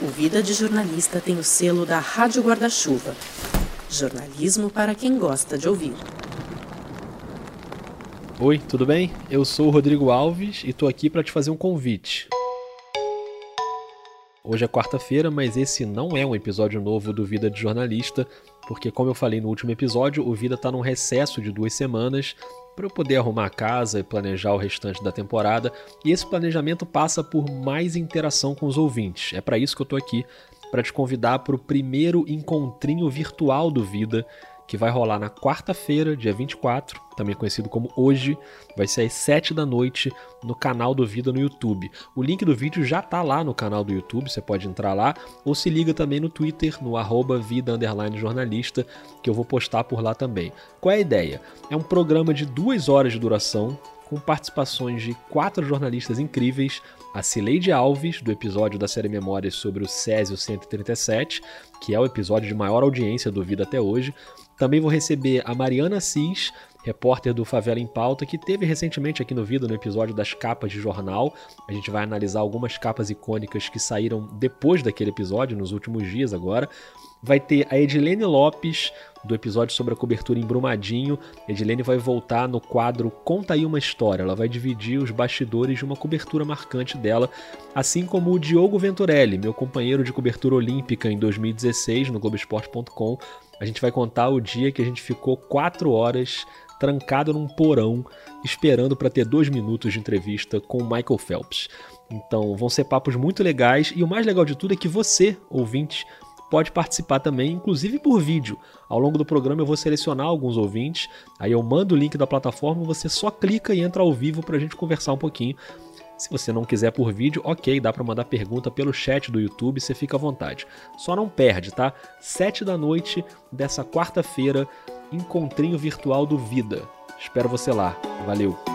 O Vida de Jornalista tem o selo da Rádio Guarda-Chuva. Jornalismo para quem gosta de ouvir. Oi, tudo bem? Eu sou o Rodrigo Alves e estou aqui para te fazer um convite. Hoje é quarta-feira, mas esse não é um episódio novo do Vida de Jornalista, porque, como eu falei no último episódio, o Vida está num recesso de duas semanas para eu poder arrumar a casa e planejar o restante da temporada. E esse planejamento passa por mais interação com os ouvintes. É para isso que eu estou aqui, para te convidar para o primeiro encontrinho virtual do Vida, que vai rolar na quarta-feira, dia 24, também conhecido como hoje, vai ser às 7 da noite no canal do Vida no YouTube. O link do vídeo já tá lá no canal do YouTube, você pode entrar lá, ou se liga também no Twitter, no arroba vida jornalista, que eu vou postar por lá também. Qual é a ideia? É um programa de duas horas de duração, com participações de quatro jornalistas incríveis, a Cileide Alves, do episódio da série Memórias sobre o Césio 137, que é o episódio de maior audiência do Vida até hoje, também vou receber a Mariana Cis, repórter do Favela em Pauta, que teve recentemente aqui no Vida no episódio das capas de jornal. A gente vai analisar algumas capas icônicas que saíram depois daquele episódio, nos últimos dias agora. Vai ter a Edilene Lopes, do episódio sobre a cobertura em Brumadinho. Edilene vai voltar no quadro Conta aí uma história. Ela vai dividir os bastidores de uma cobertura marcante dela, assim como o Diogo Venturelli, meu companheiro de cobertura olímpica em 2016 no Globoesporte.com. A gente vai contar o dia que a gente ficou quatro horas trancado num porão, esperando para ter dois minutos de entrevista com Michael Phelps. Então vão ser papos muito legais e o mais legal de tudo é que você, ouvinte, pode participar também, inclusive por vídeo. Ao longo do programa eu vou selecionar alguns ouvintes, aí eu mando o link da plataforma, você só clica e entra ao vivo para a gente conversar um pouquinho. Se você não quiser por vídeo, ok, dá para mandar pergunta pelo chat do YouTube, você fica à vontade. Só não perde, tá? Sete da noite dessa quarta-feira, encontrinho virtual do Vida. Espero você lá. Valeu!